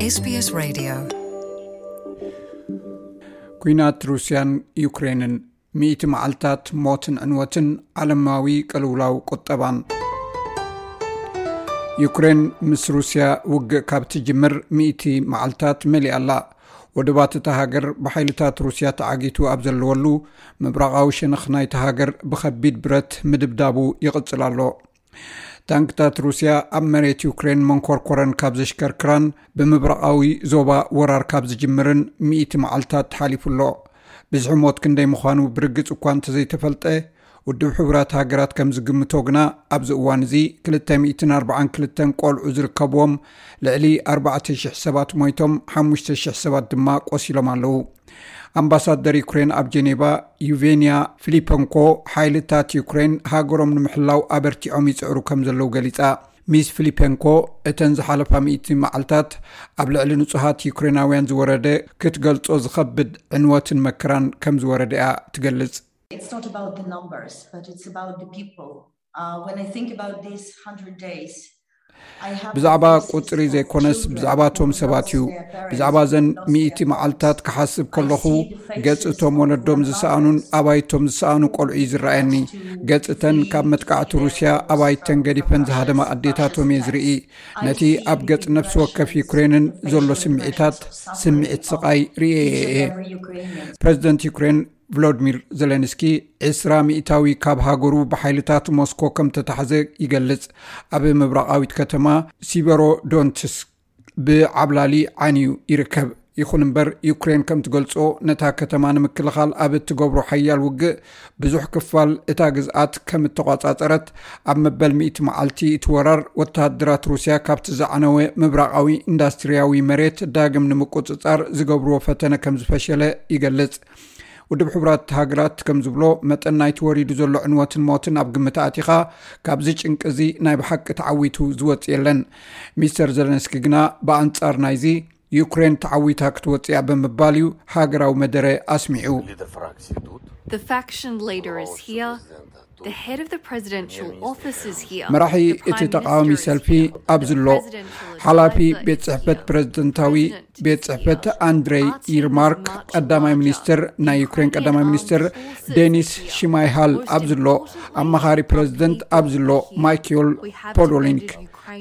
SBS Radio. ኩናት ሩስያን ዩክሬንን ሚእቲ መዓልትታት ሞትን ዕንወትን ዓለማዊ ቅልውላው ቁጠባን። ዩክሬን ምስ ሩስያ ውግእ ካብ ትጅምር ሚእቲ መዓልትታት መሊእ ኣላ። ወድባት እታ ሃገር ብሓይልታት ሩስያ ተዓጊቱ ኣብ ዘለወሉ ምብራቓዊ ሸነኽ ናይቲ ሃገር ብከቢድ ብረት ምድብዳቡ ይቕፅል ኣሎ ታንክታት ሩስያ ኣብ መሬት ዩክሬን መንኮርኮረን ካብ ዘሽከርክራን ብምብራቓዊ ዞባ ወራር ካብ ዝጅምርን ሚእቲ መዓልትታት ተሓሊፉሎ ብዝሒ ሞት ክንደይ ምዃኑ ብርግፅ እኳ እንተዘይተፈልጠ ውድብ ሕቡራት ሃገራት ከም ዝግምቶ ግና ኣብዚ እዋን እዚ 242 ቆልዑ ዝርከብዎም ልዕሊ 4,0000 ሰባት ሞይቶም 5,0000 ሰባት ድማ ቆሲሎም ኣለዉ። ኣምባሳደር ዩክሬን ኣብ ጀኔቫ ዩቬንያ ፊሊፐንኮ ሓይልታት ዩክሬን ሃገሮም ንምሕላው ኣበርቲዖም ይፅዕሩ ከም ዘለው ገሊፃ ሚስ ፊሊፐንኮ እተን ዝሓለፋ ሚእቲ መዓልትታት ኣብ ልዕሊ ንጹሃት ዩክሬናውያን ዝወረደ ክትገልጾ ዝኸብድ ዕንወትን መከራን ከም ዝወረደ እያ ትገልጽ ብዛዕባ ቁፅሪ ዘይኮነስ ብዛዕባ እቶም ሰባት እዩ ብዛዕባ ዘን ሚእቲ መዓልትታት ክሓስብ ከለኹ ገጽእቶም ወለዶም ዝሰኣኑን ኣባይቶም ዝሰኣኑ ቆልዑ እዩ ዝረኣየኒ ገጽተን ካብ መጥቃዕቲ ሩስያ ኣባይተን ገዲፈን ዝሃደማ ኣዴታቶም እየ ዝርኢ ነቲ ኣብ ገጽ ነፍሲ ወከፍ ዩክሬንን ዘሎ ስምዒታት ስምዒት ስቓይ ርእ እየ ፕረዚደንት ዩክሬን ቭሎድሚር ዘለንስኪ ዕስራ ሚእታዊ ካብ ሃገሩ ብሓይልታት ሞስኮ ከም ተታሕዘ ይገልጽ። ኣብ ምብራቃዊት ከተማ ሲቨሮዶነትስክ ብዓብላሊ ዓንዩ ይርከብ። ይኹን እምበር ዩክሬን ከም ትገልጾ ነታ ከተማ ንምክልኻል ኣብ እትገብሮ ሓያል ውግእ ብዙሕ ክፋል እታ ግዝኣት ከም እተቋጻፀረት ኣብ መበል ሚእቲ መዓልቲ እትወራር ወተሃድራት ሩስያ ካብቲ ዝዓነወ ምብራቃዊ ኢንዳስትርያዊ መሬት ዳግም ንምቁፅጻር ዝገብርዎ ፈተነ ከም ዝፈሸለ ይገልጽ ውድብ ሕቡራት ሃገራት ከም ዝብሎ መጠን ናይቲ ወሪዱ ዘሎ ዕንወትን ሞትን ኣብ ግምት ኣቲኻ ካብዚ ጭንቂ እዚ ናይ ብሓቂ ተዓዊቱ ዝወፅ የለን። ሚስተር ዘለንስኪ ግና ብኣንጻር ናይዚ ዩክሬን ተዓዊታ ክትወፅያ ብምባል እዩ ሃገራዊ መደረ ኣስሚዑ መራሒ እቲ ተቃዋሚ ሰልፊ ኣብዝሎ ሓላፊ ቤት ፅሕፈት ፕረዚደንታዊ ቤት ፅሕፈት ኣንድሬይ ኢርማርክ ቀዳማይ ሚኒስትር ናይ ዩክሬን ቀዳማይ ሚኒስትር ዴኒስ ሽማይሃል ኣብዝሎ ኣመኻሪ ፕረዚደንት ኣብዝሎ ማይክል ፖዶሊንክ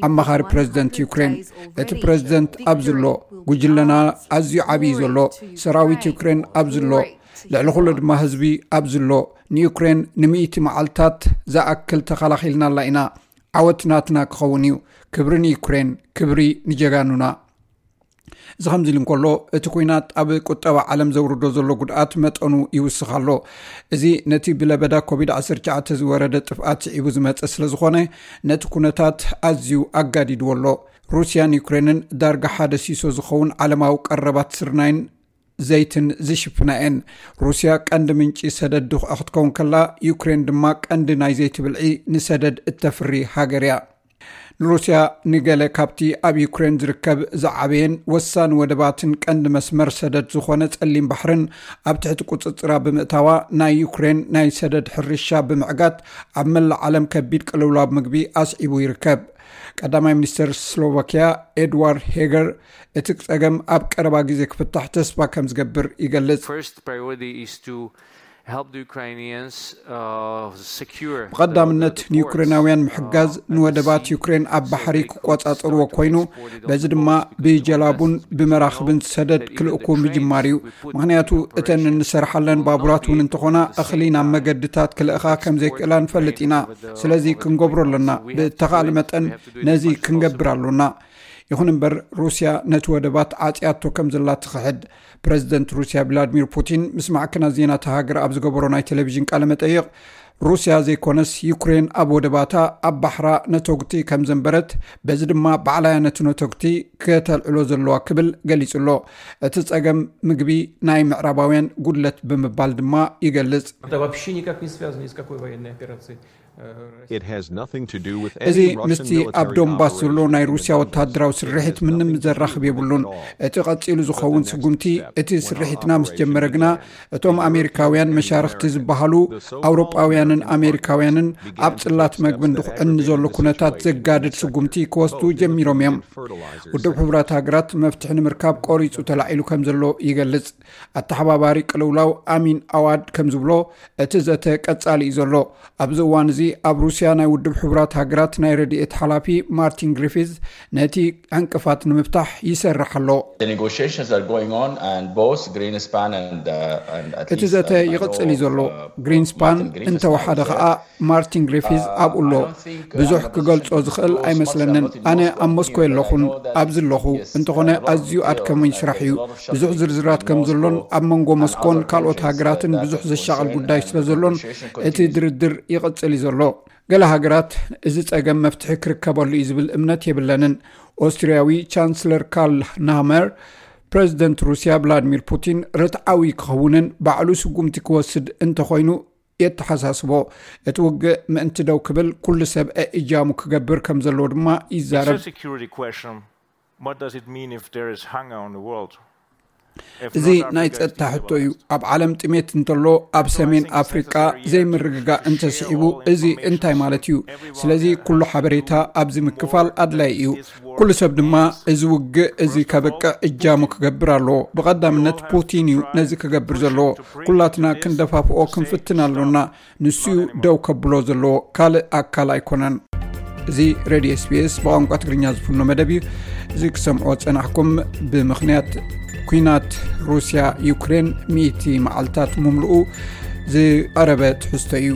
ኣመኻሪ ፕረዚደንት ዩክሬን እቲ ፕረዚደንት ኣብዝሎ ጉጅለና ኣዝዩ ዓብዪ ዘሎ ሰራዊት ዩክሬን ኣብዝሎ ልዕሊ ኩሉ ድማ ህዝቢ ኣብዝሎ ንዩክሬን ንምእቲ መዓልትታት ዝኣክል ተኸላኺልና ኣላ ኢና ዓወት ናትና ክኸውን እዩ። ክብሪ ንዩክሬን ክብሪ ንጀጋኑና። እዚ ከምዚ ኢሉ እንከሎ እቲ ኩናት ኣብ ቁጠባ ዓለም ዘውርዶ ዘሎ ጉድኣት መጠኑ ይውስኽ ኣሎ እዚ ነቲ ብለበዳ ኮቪድ-19 ዝወረደ ጥፍኣት ስዒቡ ዝመፀ ስለ ዝኾነ ነቲ ኩነታት ኣዝዩ ኣጋዲድዎ ኣሎ። ሩስያን ዩክሬንን ዳርጋ ሓደ ሲሶ ዝኸውን ዓለማዊ ቀረባት ስርናይን ዘይትን ዝሽፍና እየን ሩስያ ቀንዲ ምንጪ ሰደድ ድኽዒ ክትከውን ከላ ዩክሬን ድማ ቀንዲ ናይ ዘይቲ ብልዒ ንሰደድ እተፍሪ ሃገር እያ ንሩስያ ንገለ ካብቲ ኣብ ዩክሬን ዝርከብ ዝዓበየን ወሳኒ ወደባትን ቀንዲ መስመር ሰደድ ዝኾነ ጸሊም ባሕርን ኣብ ትሕቲ ቁፅፅራ ብምእታዋ ናይ ዩክሬን ናይ ሰደድ ሕርሻ ብምዕጋት ኣብ መላእ ዓለም ከቢድ ቅልውላብ ምግቢ ኣስዒቡ ይርከብ ቀዳማይ ሚኒስትር ስሎቫክያ ኤድዋርድ ሄገር እቲ ፀገም ኣብ ቀረባ ግዜ ክፍታሕ ተስፋ ከም ዝገብር ይገልጽ ብቐዳምነት ንዩክሬናውያን ምሕጋዝ ንወደባት ዩክሬን ኣብ ባሕሪ ክቆፃፀርዎ ኮይኑ በዚ ድማ ብጀላቡን ብመራኽብን ሰደድ ክልእኩ ምጅማር እዩ። ምክንያቱ እተን እንሰርሓለን ባቡራት እውን እንተኾና እኽሊ ናብ መገድታት ክልእኻ ከም ዘይክእላ ንፈልጥ ኢና። ስለዚ ክንገብሮ ኣለና ብተኻሊ መጠን ነዚ ክንገብር ኣሎና ይኹን እምበር ሩስያ ነቲ ወደባት ዓፅያቶ ከም ዘላ ትኽሕድ። ፕረዚደንት ሩስያ ቭላድሚር ፑቲን ምስ ማዕከናት ዜና ተሃገር ኣብ ዝገበሮ ናይ ቴሌቭዥን ቃለ መጠይቕ ሩስያ ዘይኮነስ ዩክሬን ኣብ ወደባታ ኣብ ባሕራ ነተጉቲ ከም ዘንበረት በዚ ድማ ባዕላያ ነተጉቲ ከተልዕሎ ዘለዋ ክብል ገሊጹ ኣሎ። እቲ ፀገም ምግቢ ናይ ምዕራባውያን ጉድለት ብምባል ድማ ይገልጽ እዚ ምስቲ ኣብ ዶንባስ ዘሎ ናይ ሩስያ ወተሃደራዊ ስርሒት ምንም ዘራኽብ የብሉን። እቲ ቐፂሉ ዝኸውን ስጉምቲ እቲ ስርሒትና ምስ ጀመረ ግና እቶም ኣሜሪካውያን መሻርክቲ ዝበሃሉ ኣውሮጳውያንን ኣሜሪካውያንን ኣብ ፅላት መግቢ ንድኩዕኒ ዘሎ ኩነታት ዘጋድድ ስጉምቲ ክወስቱ ጀሚሮም እዮም። ውድብ ሕቡራት ሃገራት መፍትሒ ንምርካብ ቆሪፁ ተላዒሉ ከም ዘሎ ይገልጽ። ኣተሓባባሪ ቅልውላው ኣሚን ኣዋድ ከም ዝብሎ እቲ ዘተ ቀጻሊ እዩ ዘሎ። ኣብዚ እዋን እዚ ኣብ ሩስያ ናይ ውድብ ሕቡራት ሃገራት ናይ ረድኤት ሓላፊ ማርቲን ግሪፊዝ ነቲ ዕንቅፋት ንምፍታሕ ይሰርሕ ኣሎ እቲ ዘተ ይቕፅል እዩ ዘሎ ግሪንስፓን እንተወሓደ ከዓ ማርቲን ግሪፊዝ ኣብኡሎ ብዙሕ ክገልፆ ዝኽእል ኣይመስለንን ኣነ ኣብ ሞስኮ ኣለኹን ኣብዚ ኣለኹ እንተኾነ ኣዝዩ ኣድከመኝ ስራሕ እዩ ብዙሕ ዝርዝራት ከም ዘሎን ኣብ መንጎ ሞስኮን ካልኦት ሃገራትን ብዙሕ ዘሻቐል ጉዳይ ስለ ዘሎን እቲ ድርድር ይቕፅል እዩ ዘሎ ገለ ሃገራት እዚ ፀገም መፍትሒ ክርከበሉ እዩ ዝብል እምነት የብለንን። ኦስትርያዊ ቻንስለር ካርል ናመር ፕረዚደንት ሩስያ ቭላድሚር ፑቲን ርትዓዊ ክኸውንን ባዕሉ ስጉምቲ ክወስድ እንተኮይኑ የተሓሳስቦ። እቲ ውግእ ምእንቲ ደው ክብል ኩሉ ሰብአ እጃሙ ክገብር ከም ዘለዎ ድማ ይዛረብ እዚ ናይ ፀጥታ ሕቶ እዩ። ኣብ ዓለም ጥሜት እንተሎ ኣብ ሰሜን ኣፍሪቃ ዘይምርግጋእ እንተስዒቡ እዚ እንታይ ማለት እዩ? ስለዚ ኩሉ ሓበሬታ ኣብዚ ምክፋል ኣድላይ እዩ። ኩሉ ሰብ ድማ እዚ ውግእ እዚ ከበቅዕ እጃሙ ክገብር ኣለዎ ብቐዳምነት ፑቲን እዩ ነዚ ክገብር ዘለዎ ኩላትና ክንደፋፍኦ ክንፍትን ኣሎና ንስኡ ደው ከብሎ ዘለዎ ካልእ ኣካል ኣይኮነን። እዚ ሬድዮ SBS ብቋንቋ ትግርኛ ዝፍኖ መደብ እዩ። እዚ ክሰምዖ ፀናሕኩም ብምክንያት ኩናት ሩስያ ዩክሬን 1ቲ መዓልትታት ምምልኡ ዝቀረበ ትሕዝቶ እዩ